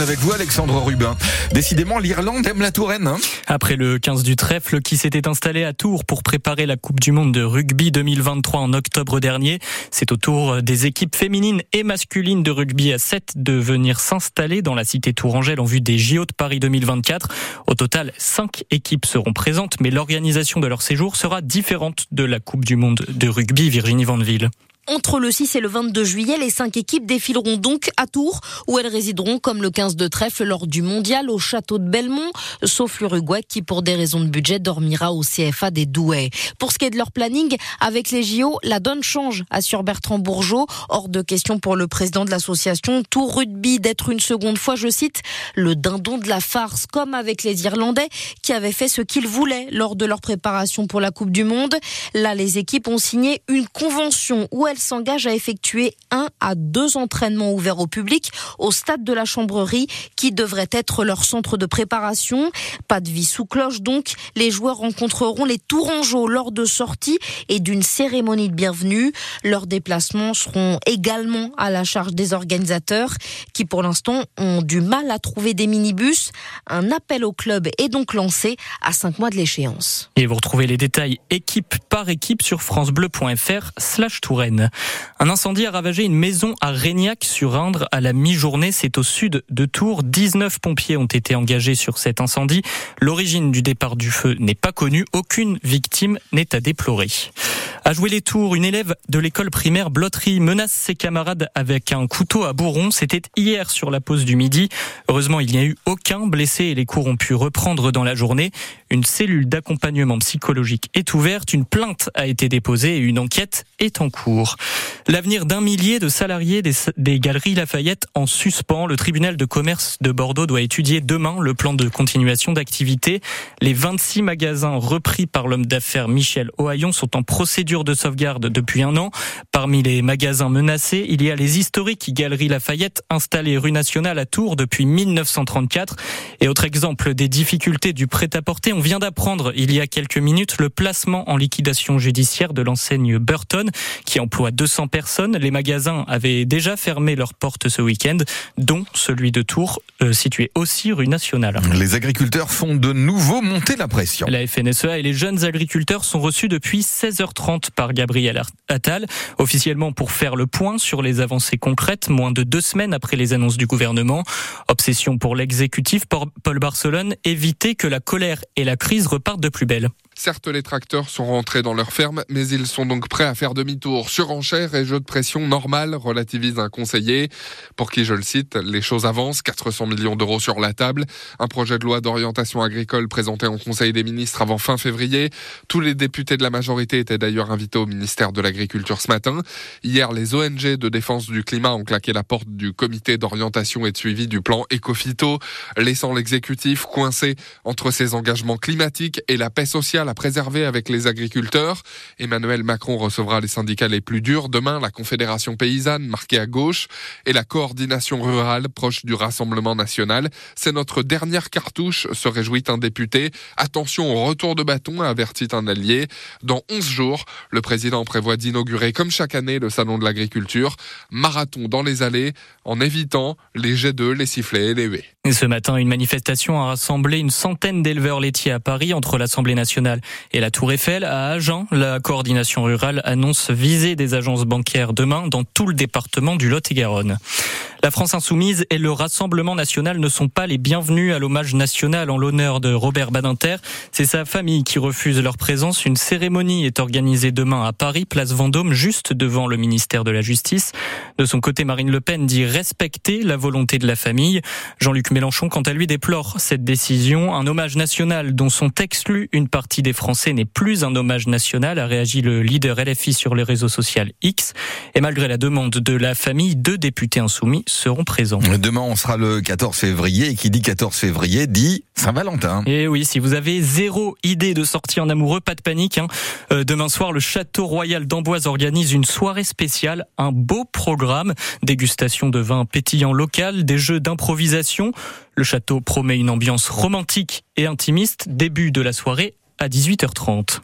Avec vous, Alexandre Rubin. Décidément, l'Irlande aime la Touraine. Hein Après le 15 du trèfle qui s'était installé à Tours pour préparer la Coupe du Monde de rugby 2023 en octobre dernier, c'est au tour des équipes féminines et masculines de rugby à 7 de venir s'installer dans la cité tourangelle en vue des JO de Paris 2024. Au total, 5 équipes seront présentes, mais l'organisation de leur séjour sera différente de la Coupe du Monde de rugby Virginie Vandeville. Entre le 6 et le 22 juillet, les cinq équipes défileront donc à Tours, où elles résideront comme le 15 de trèfle lors du mondial au château de Belmont, sauf l'Uruguay qui, pour des raisons de budget, dormira au CFA des Douais. Pour ce qui est de leur planning, avec les JO, la donne change, assure Bertrand Bourgeot. Hors de question pour le président de l'association Tour Rugby d'être une seconde fois, je cite, le dindon de la farce, comme avec les Irlandais qui avaient fait ce qu'ils voulaient lors de leur préparation pour la Coupe du Monde. Là, les équipes ont signé une convention où elles s'engage à effectuer un à deux entraînements ouverts au public au stade de la Chambrerie qui devrait être leur centre de préparation. Pas de vie sous cloche donc. Les joueurs rencontreront les Tourangeaux lors de sorties et d'une cérémonie de bienvenue. Leurs déplacements seront également à la charge des organisateurs qui pour l'instant ont du mal à trouver des minibus. Un appel au club est donc lancé à cinq mois de l'échéance. Et vous retrouvez les détails équipe par équipe sur francebleu.fr slash Touraine. Un incendie a ravagé une maison à Régnac-sur-Indre à la mi-journée. C'est au sud de Tours. 19 pompiers ont été engagés sur cet incendie. L'origine du départ du feu n'est pas connue. Aucune victime n'est à déplorer. À jouer les tours, une élève de l'école primaire Blotterie menace ses camarades avec un couteau à bourron. C'était hier sur la pause du midi. Heureusement, il n'y a eu aucun blessé et les cours ont pu reprendre dans la journée. Une cellule d'accompagnement psychologique est ouverte, une plainte a été déposée et une enquête est en cours. L'avenir d'un millier de salariés des, galeries Lafayette en suspens. Le tribunal de commerce de Bordeaux doit étudier demain le plan de continuation d'activité. Les 26 magasins repris par l'homme d'affaires Michel Ohaillon sont en procédure de sauvegarde depuis un an. Parmi les magasins menacés, il y a les historiques Galeries Lafayette installées rue Nationale à Tours depuis 1934. Et autre exemple des difficultés du prêt-à-porter, on vient d'apprendre il y a quelques minutes le placement en liquidation judiciaire de l'enseigne Burton qui emploie 200 personnes. Les magasins avaient déjà fermé leurs portes ce week-end, dont celui de Tours, euh, situé aussi rue Nationale. Les agriculteurs font de nouveau monter la pression. La FNSEA et les jeunes agriculteurs sont reçus depuis 16h30 par Gabriel Attal, officiellement pour faire le point sur les avancées concrètes, moins de deux semaines après les annonces du gouvernement. Obsession pour l'exécutif, Paul Barcelone, éviter que la colère et la crise repartent de plus belle. Certes, les tracteurs sont rentrés dans leur ferme, mais ils sont donc prêts à faire demi-tour. Surenchère et jeu de pression normal, relativise un conseiller. Pour qui, je le cite, les choses avancent, 400 millions d'euros sur la table. Un projet de loi d'orientation agricole présenté en Conseil des ministres avant fin février. Tous les députés de la majorité étaient d'ailleurs invités au ministère de l'Agriculture ce matin. Hier, les ONG de défense du climat ont claqué la porte du comité d'orientation et de suivi du plan Ecofito, laissant l'exécutif coincé entre ses engagements climatiques et la paix sociale à préserver avec les agriculteurs. Emmanuel Macron recevra les syndicats les plus durs demain, la Confédération paysanne marquée à gauche et la coordination rurale proche du Rassemblement national. C'est notre dernière cartouche, se réjouit un député. Attention au retour de bâton, avertit un allié. Dans 11 jours, le président prévoit d'inaugurer comme chaque année le salon de l'agriculture. Marathon dans les allées en évitant les jets d'œufs, les sifflets et les huées. Ce matin, une manifestation a rassemblé une centaine d'éleveurs laitiers à Paris entre l'Assemblée nationale et la Tour Eiffel. À Agen, la coordination rurale annonce viser des agences bancaires demain dans tout le département du Lot-et-Garonne. La France insoumise et le Rassemblement national ne sont pas les bienvenus à l'hommage national en l'honneur de Robert Badinter. C'est sa famille qui refuse leur présence. Une cérémonie est organisée demain à Paris, place Vendôme, juste devant le ministère de la Justice. De son côté, Marine Le Pen dit respecter la volonté de la famille. Jean-Luc Mélenchon, quant à lui, déplore cette décision. Un hommage national dont sont exclus une partie des Français n'est plus un hommage national, a réagi le leader LFI sur les réseaux sociaux X. Et malgré la demande de la famille, deux députés insoumis seront présents. Demain, on sera le 14 février et qui dit 14 février dit Saint-Valentin. Et oui, si vous avez zéro idée de sortie en amoureux, pas de panique. Hein. Euh, demain soir, le Château Royal d'Amboise organise une soirée spéciale, un beau programme, dégustation de vin pétillant local, des jeux d'improvisation. Le château promet une ambiance romantique et intimiste. Début de la soirée à 18h30.